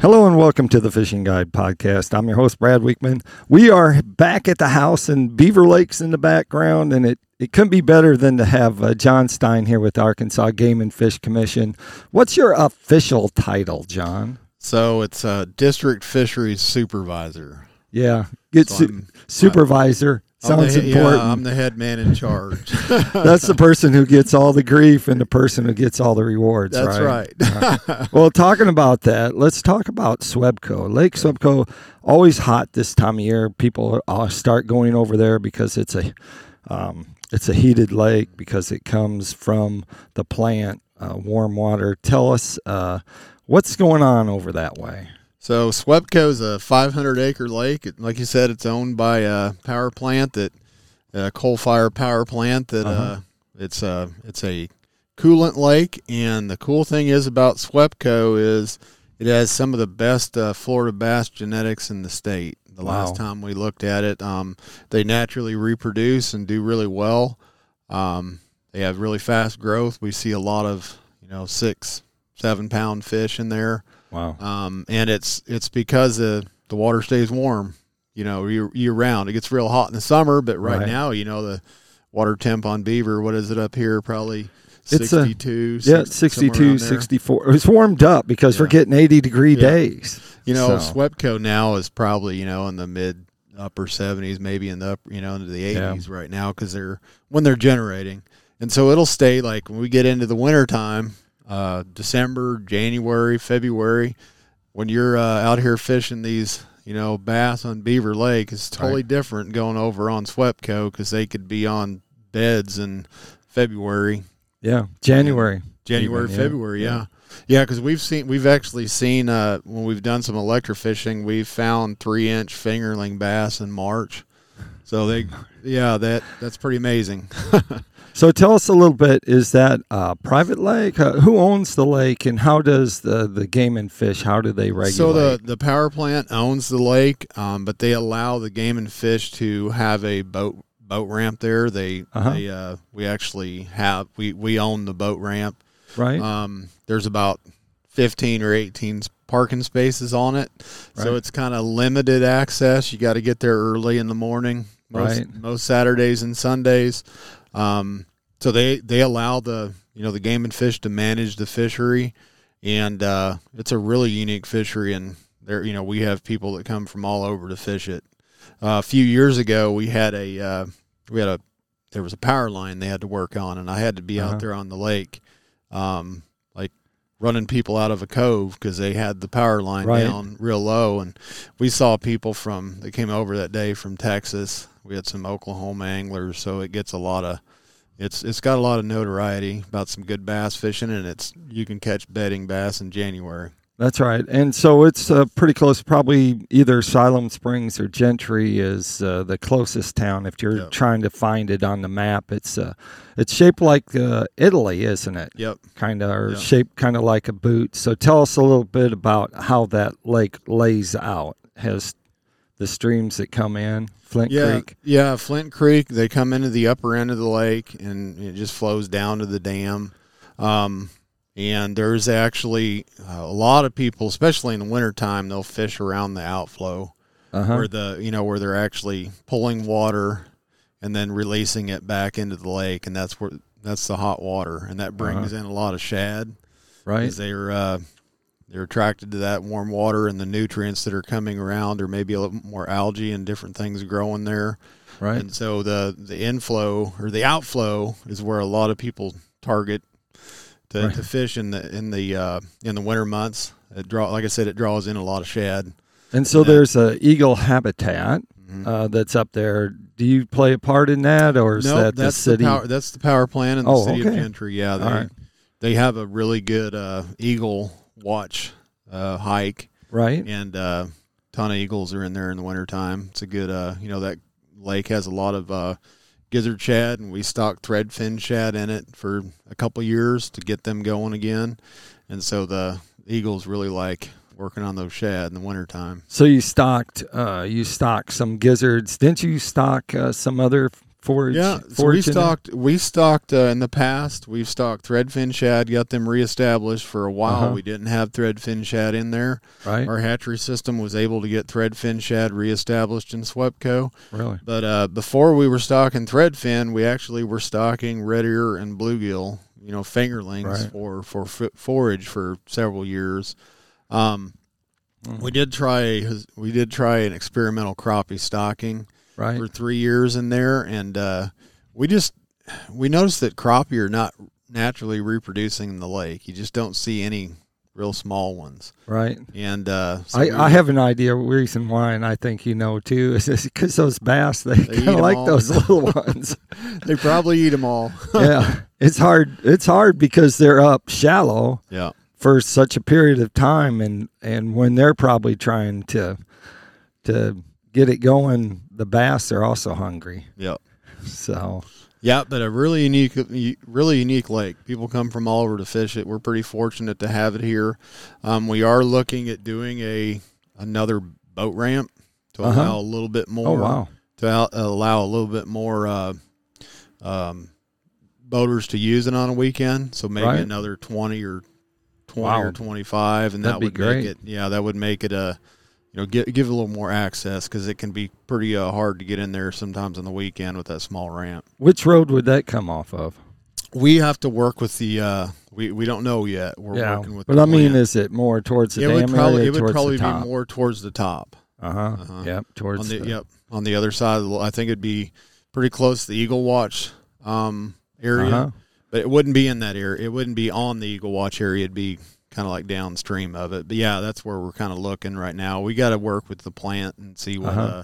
Hello and welcome to the Fishing Guide Podcast. I'm your host, Brad Wiegmann. We are back at the house and Beaver Lake's in the background, and it, it couldn't be better than to have uh, Jon Stein here with Arkansas Game and Fish Commission. What's your official title, Jon? So it's a district fisheries supervisor. Yeah, good So su- supervisor. Sounds the, important. Yeah, I'm the head man in charge. That's the person who gets all the grief and the person who gets all the rewards. That's right. well, talking about that, let's talk about Swepco. Lake Swepco, always hot this time of year. People uh, start going over there because it's a um, it's a heated lake because it comes from the plant, uh, warm water. Tell us uh, what's going on over that way. So Swepco is a 500 acre lake. It- Like you said, it's owned by a power plant that a coal fire power plant that uh Uh-huh. it's a it's a coolant lake. And the cool thing is about Swepco is it has some of the best uh, Florida bass genetics in the state. The Wow. last time we looked at it, um, they naturally reproduce and do really well. Um, they have really fast growth. We see a lot of you know six, seven pound fish in there, Wow. um, and it's it's because the the water stays warm, you know, year, year round. It gets real hot in the summer, but right, Right. now, you know, the water temp on Beaver, what is it up here? Probably It's a- 62. Yeah, six- 62, somewhere around there. 64. It's warmed up because we're getting 80 degree Yeah. days. You know, So- Swepco now is probably you know in the mid upper seventies, maybe in the up, you know into the Yeah. eighties right now because they're when they're generating, and so it'll stay like when we get into the winter time, uh, December, January, February, when you're uh, out here fishing these. You know, bass on Beaver Lake it's totally Right. different going over on Swepco because they could be on beds in February, Yeah, January. January, Even. February, yeah. Yeah, because we've seen, we've actually seen uh, when we've done some electrofishing, we've found three inch fingerling bass in March. So they, yeah, that that's pretty amazing. So tell us a little bit. Is that a private lake? Uh, who owns the lake, and how does the, the game and fish? How do they regulate? So the the power plant owns the lake, um, but they allow the game and fish to have a boat boat ramp there. They Uh-huh. they uh, we actually have we we own the boat ramp. right? Um, there's about 15 or eighteen parking spaces on it. Right. So it's kind of limited access. You got to get there early in the morning, most, Right. most Saturdays and Sundays. Um, so they, they allow the, you know, the game and fish to manage the fishery. And uh, it's a really unique fishery. And there, you know, we have people that come from all over to fish it. Uh, a few years ago, we had a, uh, we had a, there was a power line they had to work on, and I had to be Uh-huh. out there on the lake um, like running people out of a cove because they had the power line Right. down real low. And we saw people from that came over that day from Texas. We had some Oklahoma anglers, so it gets a lot of. It's it's got a lot of notoriety about some good bass fishing, and it's you can catch bedding bass in January. That's right. And so it's uh, pretty close. Probably either Siloam Springs or Gentry is uh, the closest town. If you're Yeah. trying to find it on the map, it's uh, it's shaped like uh, Italy, isn't it? Yep. Kind of, or Yeah. shaped kind of like a boot. So tell us a little bit about how that lake lays out. Has the streams that come in Flint yeah, Creek? Yeah, Flint Creek. They come into the upper end of the lake, and it just flows down to the dam. Um, and there's actually uh, a lot of people, especially in the wintertime, they'll fish around the outflow Uh huh. where the you know where they're actually pulling water and then releasing it back into the lake, and that's where that's the hot water, and that brings in a lot of shad Right. they're uh, they're attracted to that warm water and the nutrients that are coming around, or maybe a little more algae and different things growing there. Right. And so the the inflow or the outflow is where a lot of people target to, Right. to fish in the in the uh, in the winter months. It draw like I said, it draws in a lot of shad. And so Yeah. there's a eagle habitat Mhm. uh, that's up there. Do you play a part in that, or is no, that that's the city? power. That's the power plant in the Oh, city okay. of Gentry. Yeah, they right. they have a really good uh, eagle watch uh, hike, right. and uh, ton of eagles are in there in the wintertime. It's a good, uh, you know, that lake has a lot of uh, gizzard shad, and we stocked threadfin shad in it for a couple years to get them going again. And so the eagles really like working on those shad in the wintertime. So you stocked, uh, you stocked some gizzards. Didn't you stock uh, some other forage? Yeah, so we stocked. We stocked uh, in the past. We've stocked threadfin shad. Got them reestablished for a while. Uh-huh. We didn't have threadfin shad in there. right? Our hatchery system was able to get threadfin shad reestablished in Swepco. Really? But uh, before we were stocking threadfin, we actually were stocking red ear and bluegill. You know, fingerlings Right. for for f- forage for several years. Um, Mm. we did try. We did try an experimental crappie stocking Right. for three years in there, and uh, we just we noticed that crappie are not naturally reproducing in the lake. You just don't see any real small ones, Right. and uh, so I, we- I have an idea reason why, and I think you know too, is because those bass they, They kind of like all. those little ones. they probably eat them all. yeah, it's hard. It's hard because they're up shallow yeah, for such a period of time, and and when they're probably trying to to get it going, the bass are also hungry. Yep. So yeah. But a really unique, really unique lake. People come from all over to fish it. We're pretty fortunate to have it here. Um, we are looking at doing a another boat ramp to Uh-huh. allow a little bit more. oh wow, to al- allow a little bit more uh, um, boaters to use it on a weekend. So maybe Right. another twenty or twenty Wow. or twenty five, and That'd that would make it. Yeah, that would make it a you know give give it a little more access because it can be pretty uh, hard to get in there sometimes on the weekend with that small ramp. which road would that come off of? We have to work with the. Uh, we we don't know yet. We're yeah, working with. but the I mean, is it more towards the it dam would probably it would probably be more towards the top. Uh huh. Uh-huh. Yep, towards on the, the, yep on the other side of the I think it'd be pretty close to the Eagle Watch um, area, Uh-huh. but it wouldn't be in that area. It wouldn't be on the Eagle Watch area. It'd be kind of like downstream of it. But yeah, that's where we're kind of looking right now. We got to work with the plant and see what Uh-huh. uh,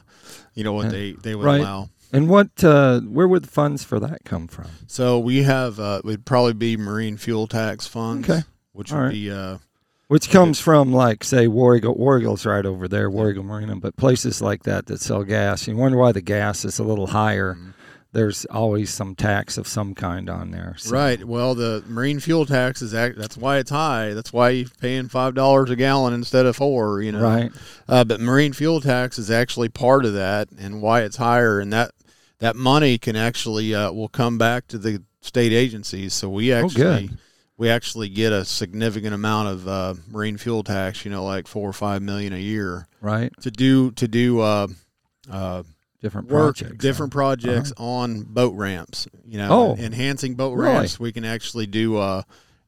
you know what they they would Right. allow. And what? Uh, where would the funds for that come from? So we have uh, would probably be marine fuel tax funds, Okay. which All would right. be uh, Which comes from like say War Eagle, War Eagle's right over there, War Eagle Marina, but places like that that sell gas. You wonder why the gas is a little higher. Mhm. There's always some tax of some kind on there. So- Right. Well, the marine fuel tax is act- that's why it's high. That's why you're paying five dollars a gallon instead of four. You know. Right. Uh, but marine fuel tax is actually part of that, and why it's higher, and that that money can actually uh, will come back to the state agencies. So we Oh, actually good. we actually get a significant amount of uh, marine fuel tax. You know, like four or five million a year Right. to do to do uh, uh, Different work projects. different projects on boat ramps. You know, Oh, enhancing boat really? ramps. We can actually do uh,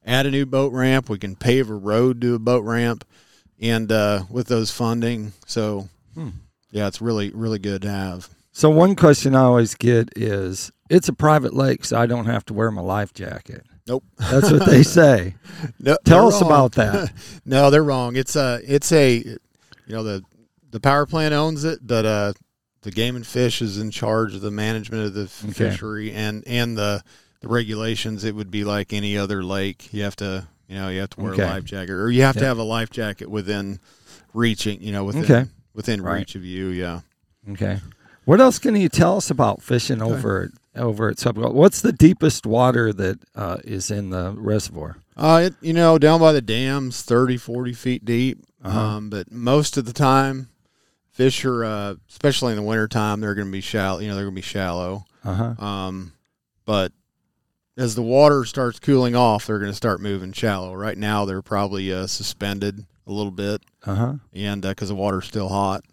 add a new boat ramp. We can pave a road to a boat ramp, and uh, with those funding, so Hmm. yeah, it's really really good to have. So one question I always get is, it's a private lake, so I don't have to wear my life jacket. Nope. That's what they say. No, Tell us wrong. about that. no, they're wrong. It's a it's a you know the the power plant owns it, but uh, the game and fish is in charge of the management of the Okay. fishery and and the the regulations. It would be like any other lake. You have to you know you have to wear Okay. a life jacket, or you have to have a life jacket within reaching. You know within Okay. within Right. reach of you. Yeah. Okay. What else can you tell us about fishing over at, over at Sub? What's the deepest water that uh, is in the reservoir? Uh, it, you know, down by the dams, 30, 40 feet deep. Uh-huh. Um, but most of the time, fish are, uh, especially in the wintertime, they're going to be shallow. You know, they're going to be shallow. Uh huh. Um, but as the water starts cooling off, they're going to start moving shallow. Right now, they're probably uh, suspended a little bit, Uh huh. and because the water's still hot.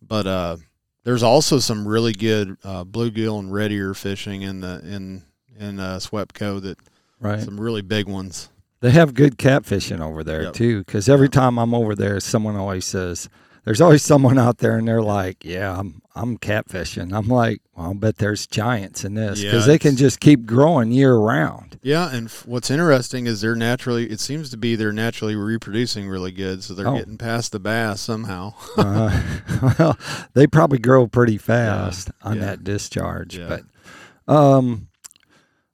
But uh, there's also some really good uh, bluegill and red ear fishing in the in in uh, Swepco that Right. some really big ones. They have good catfishing over there Yep. too, because every time I'm over there, someone always says, "There's always someone out there," and they're like, "Yeah, I'm I'm catfishing." I'm like, "Well, I'll bet there's giants in this because Yeah, they can just keep growing year round." Yeah, and f- what's interesting is they're naturally. It seems to be they're naturally reproducing really good, so they're Oh. getting past the bass somehow. uh, well, they probably grow pretty fast on yeah. that discharge. Yeah. But um,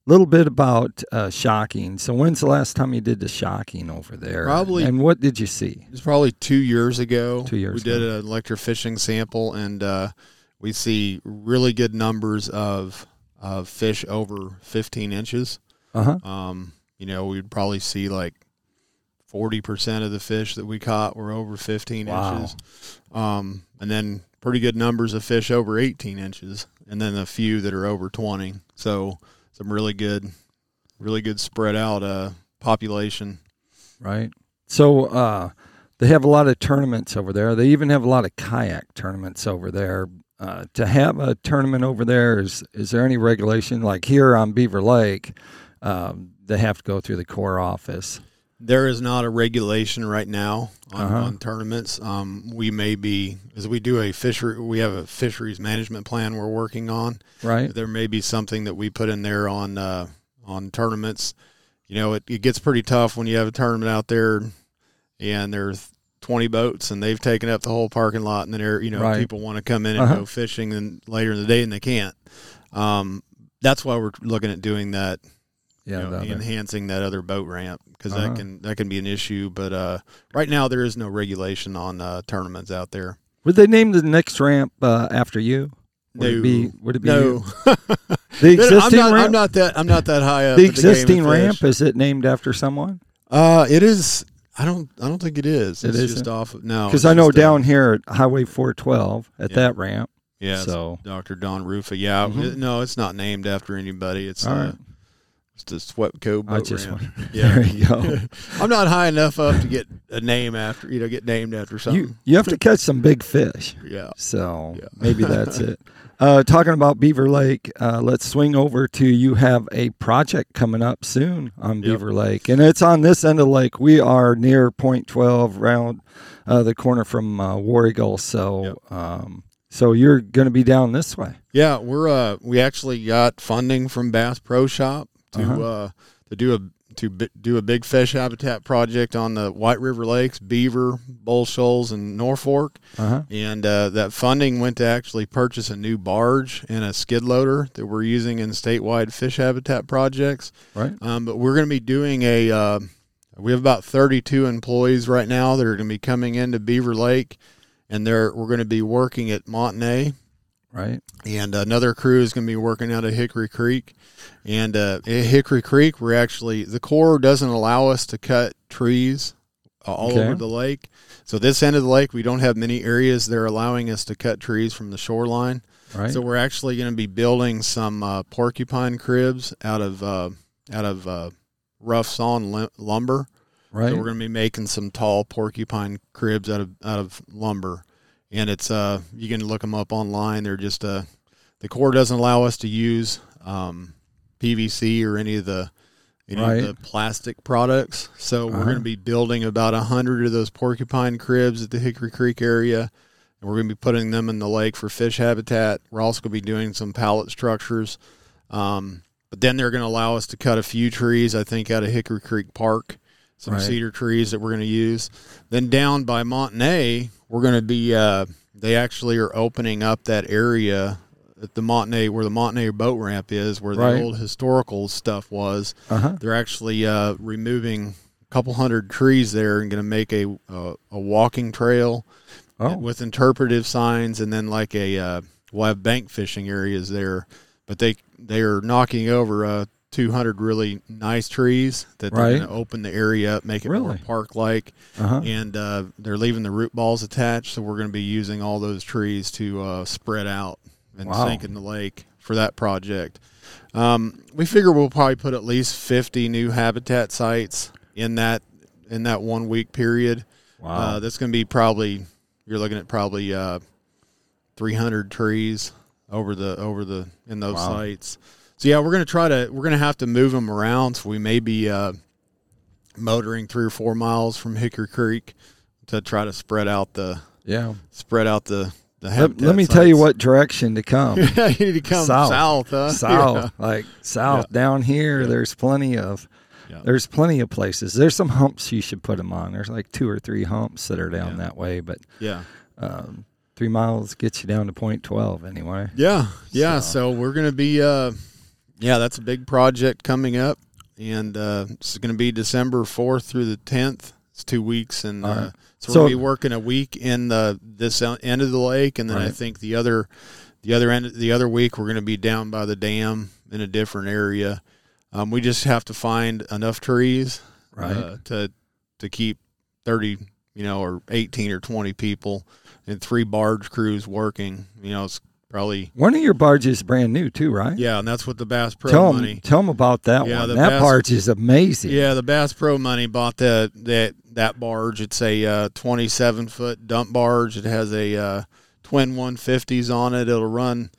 little bit about uh, shocking. So, when's the last time you did the shocking over there? Probably- And what did you see? It's probably two years ago. Two years we did an electrofishing sample, and uh, we see really good numbers of of fish over 15 inches. Uh huh. Um, you know, we'd probably see like 40% of the fish that we caught were over 15 Wow. inches. Um, and then pretty good numbers of fish over 18 inches, and then a few that are over 20. So some really good, really good spread out uh, population. Right. So uh, they have a lot of tournaments over there. They even have a lot of kayak tournaments over there. Uh, to have a tournament over there, is is there any regulation? Like here on Beaver Lake, um, they have to go through the core office. There is not a regulation right now on, Uh-huh. on tournaments. Um, we may be, as we do a fishery, we have a fisheries management plan we're working on. Right. There may be something that we put in there on uh, on tournaments. You know, it, it gets pretty tough when you have a tournament out there, and there's 20 boats, and they've taken up the whole parking lot, and then there, you know, Right. people want to come in and Uh-huh. go fishing, and later in the day, and they can't. Um, that's why we're looking at doing that Yeah. you know, the enhancing that other boat ramp because Uh-huh. that can that can be an issue. But uh, right now there is no regulation on uh, tournaments out there. Would they name the next ramp uh, after you? Would it be? Would it be No, you? the I'm existing not, ramp? I'm not that I'm not that high up. the at game and existing ramp is it named after someone? Uh, it is. I don't. I don't think it is. It It's isn't? just off. Of, no, Because I know down here at Highway 412 at Yeah. that ramp. yeah. so Dr. Don Rufa. Yeah. Mhm. it- no, it's not named after anybody. It's all uh, right. A Swepco boat I just ramp. wondered. Yeah. There you go. I'm not high enough up to get a name after you know get named after something. you you have to catch some big fish. yeah. So Yeah. maybe that's it. Uh, talking about Beaver Lake, uh, let's swing over to you have a project coming up soon on Yep. Beaver Lake, and it's on this end of the lake. We are near Point Twelve, round uh, the corner from uh, War Eagle. So, um, so you're going to be down this way. Yeah, we're uh we actually got funding from Bass Pro Shop to Uh-huh. uh to do a to bi- do a big fish habitat project on the White River Lakes, Beaver, Bull Shoals, and Norfork. Uh huh. And uh, that funding went to actually purchase a new barge and a skid loader that we're using in statewide fish habitat projects. Right. Um, but we're going to be doing a. Uh, we have about 32 employees right now that are going to be coming into Beaver Lake, and they're we're going to be working at Monte Ne Right. and another crew is going to be working out of Hickory Creek. And uh, at Hickory Creek, we're actually the Corps doesn't allow us to cut trees uh, all Okay. over the lake. So this end of the lake, we don't have many areas they're allowing us to cut trees from the shoreline. Right. So we're actually going to be building some uh, porcupine cribs out of uh, out of uh, rough sawn lim- lumber. right. So we're going to be making some tall porcupine cribs out of out of lumber, and it's uh you can look them up online. They're just uh the Corps doesn't allow us to use um, PVC or any of the any Right. of the plastic products. So we're Uh-huh. going to be building about a hundred of those porcupine cribs at the Hickory Creek area. And we're going to be putting them in the lake for fish habitat. We're also going to be doing some pallet structures. Um, but then they're going to allow us to cut a few trees, I think, out of Hickory Creek Park, some Right. cedar trees that we're going to use. Then down by Monte Ne, we're going to be, uh, they actually are opening up that area at the Monte Ne, where the Monte Ne boat ramp is, where Right. the old historical stuff was. Uh huh. They're actually uh, removing a couple hundred trees there and going to make a, a, a walking trail Oh. with interpretive signs and then like a uh, we'll have bank fishing areas there but they they are knocking over uh 200 really nice trees that they're Right. going to open the area up make it more park like Uh huh. and uh, they're leaving the root balls attached so we're going to be using all those trees to uh, spread out and Wow. sink in the lake for that project um, we figure we'll probably put at least 50 new habitat sites in that in that one week period Wow. uh, that's going to be probably you're looking at probably uh, 300 trees over the over the in those Wow. sites. So yeah, we're going to try to we're going to have to move them around. So we may be uh, motoring three or four miles from Hickory Creek to try to spread out the yeah. spread out the the Let, let me tell you what direction to come. yeah, you need to come South. south, huh? south, like south down here. Yeah. There's plenty of Yeah. there's plenty of places. There's some humps you should put them on. There's like two or three humps that are down Yeah. that way, but Yeah. um, three miles gets you down to point twelve anyway. Yeah, yeah. So- So, we're gonna be, uh, yeah, that's a big project coming up, and uh, it's gonna be December fourth through the tenth. It's two weeks, and All uh, right. so, So- we'll be working a week in the this end of the lake, and then I think the other, the other end, the other week we're gonna be down by the dam in a different area. Um, we just have to find enough trees Right. uh, to to keep thirty, you know, or 18 or 20 people and three barge crews working. You know, it's probably One of your barges is brand new too, right? yeah, and that's what the Bass Pro tell money. them, tell them about that Yeah, one. the That Bass- barge is amazing. Yeah, the Bass Pro money bought that that that barge. It's a uh, 27 foot dump barge. It has a uh, twin 150s on it. It'll run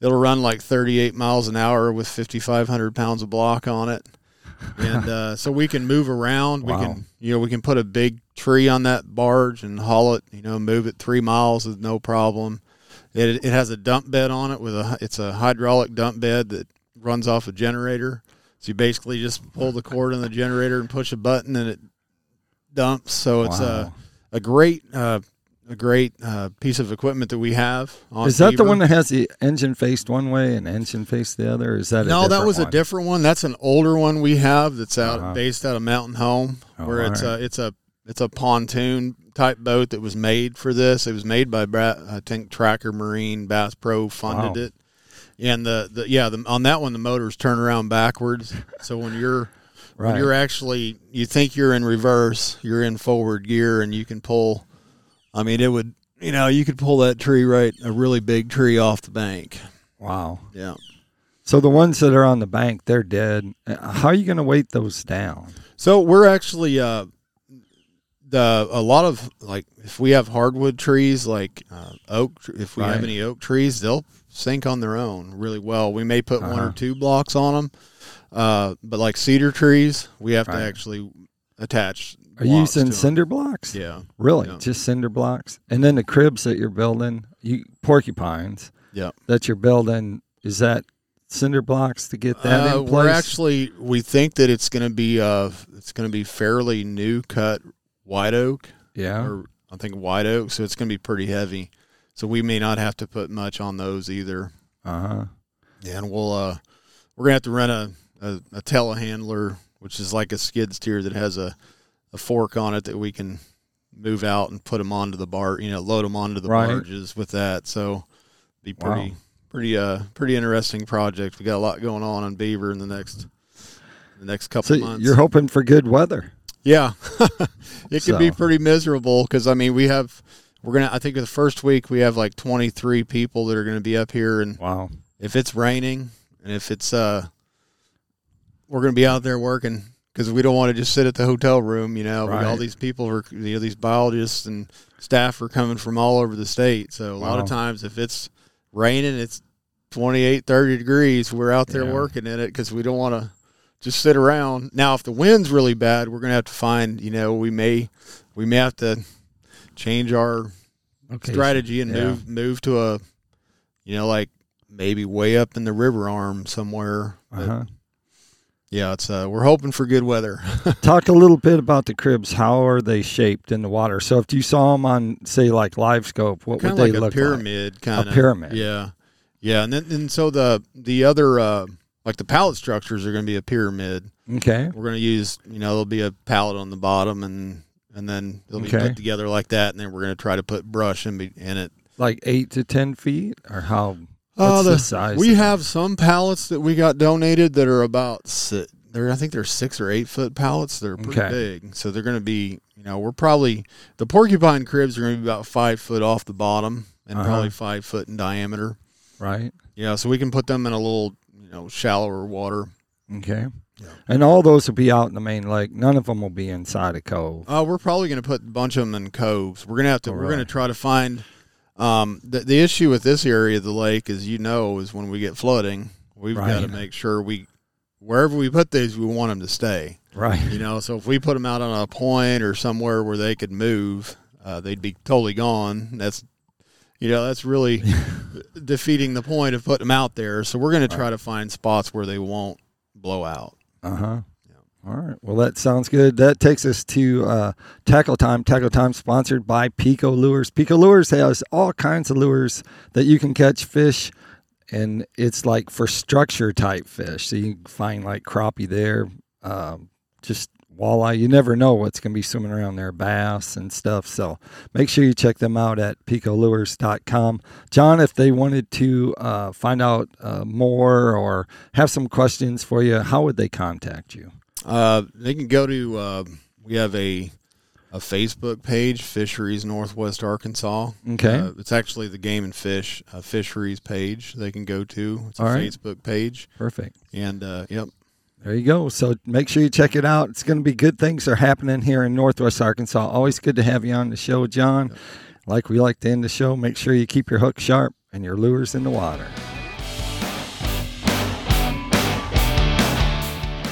it'll run like 38 miles an hour with 5,500 pounds of block on it. And uh, so we can move around. We can you know we can put a big tree on that barge and haul it. You know, move it three miles with no problem. It it has a dump bed on it with a it's a hydraulic dump bed that runs off a generator. So you basically just pull the cord on the generator and push a button and it dumps. So it's Wow. a a great uh, a great uh, piece of equipment that we have. On Is that the one that has the engine faced one way and engine faced the other? Is that a No, that was one? a different one. That's an older one we have that's out Uh-huh. based out of Mountain Home, Oh, where it's alright. a it's a it's a pontoon type boat that was made for this. It was made by I think Tracker Marine Bass Pro funded Wow. it, and the, the yeah the, on that one the motors turn around backwards. So when you're Right. when you're actually you think you're in reverse, you're in forward gear, and you can pull. I mean, it would you know you could pull that tree right a really big tree off the bank. Wow. Yeah. So the ones that are on the bank, they're dead. Uh, How are you going to weight those down? So we're actually uh, the a lot of like if we have hardwood trees like uh, oak, if we Right. have any oak trees, they'll sink on their own really well. We may put one Uh-huh. or two blocks on them, uh, but like cedar trees, we have Right. to actually attach. Are you using cinder blocks? Yeah, Really? Yeah. Just cinder blocks? And then the cribs that you're building, you porcupines yeah. that you're building, is that cinder blocks to get that Uh, in place? we're actually we think that it's going to be uh it's going to be fairly new cut white oak. yeah. or I think white oak, so it's going to be pretty heavy. So we may not have to put much on those either. Uh huh. Yeah, and we'll uh, we're gonna have to rent a, a, a telehandler, which is like a skid steer that has a, a fork on it that we can move out and put them onto the bar, you know, load them onto the Right. barges with that. So be Wow. pretty pretty uh pretty interesting project. We got a lot going on on Beaver in the next the next couple So months. you're hoping for good weather. Yeah, it could be pretty miserable because I mean we have we're gonna I think the first week we have like 23 people that are gonna be up here and Wow. if it's raining and if it's uh we're gonna be out there working because we don't want to just sit at the hotel room you know We got all Right. these people are you know these biologists and staff are coming from all over the state so a lot of times if it's raining it's 28 30 degrees we're out there Yeah. working in it because we don't want to just sit around now if the wind's really bad we're gonna have to find you know we may we may have to change our Okay. strategy and yeah. move move to a you know like maybe way up in the river arm somewhere Uh-huh. yeah it's uh we're hoping for good weather Talk a little bit about the cribs. How are they shaped in the water? So if you saw them on, say, like Live Scope, what kind would they look like a look pyramid kind A of pyramid. yeah yeah and then and so the the other uh like the pallet structures are going to be a pyramid? Okay. we're going to use you know there'll be a pallet on the bottom and and then they'll be Okay. put together like that and then we're going to try to put brush in, be, in it Like eight to ten feet, or how? Uh, the- the size? We have some pallets that we got donated that are about they're I think they're six or eight foot pallets. They're pretty Okay. big, so they're going to be you know we're probably the porcupine cribs are going to be about five foot off the bottom and Uh-huh. probably five foot in diameter. right? Yeah, so we can put them in a little you know shallower water. Okay. Yeah. And all those will be out in the main lake. None of them will be inside a cove. Uh, we're probably going to put a bunch of them in coves. We're going to have to. We're going to try to find. Um, the the issue with this area of the lake, as you know, is when we get flooding, we've got to make sure we wherever we put these, we want them to stay. Right. You know, so if we put them out on a point or somewhere where they could move, uh, they'd be totally gone. That's, you know, that's really defeating the point of putting them out there. So we're going to try to find spots where they won't blow out. Uh huh. All right. Well, that sounds good. That takes us to uh, Tackle Time. Tackle Time sponsored by Pico Lures. Pico Lures has all kinds of lures that you can catch fish, and it's like for structure type fish. So you can find like crappie there, um, just walleye. You never know what's going to be swimming around there, bass and stuff. So make sure you check them out at picolures.com. Jon, if they wanted to uh, find out uh, more or have some questions for you, how would they contact you? Uh, they can go to, uh, we have a a Facebook page, Fisheries Northwest Arkansas. Okay. Uh, it's actually the Game and Fish uh, Fisheries page they can go to. It's a right. Facebook page. Perfect. And uh, yep, There you go. So make sure you check it out. It's going to be good things are happening here in Northwest Arkansas. Always good to have you on the show, Jon. Like we like to end the show, make sure you keep your hook sharp and your lures in the water.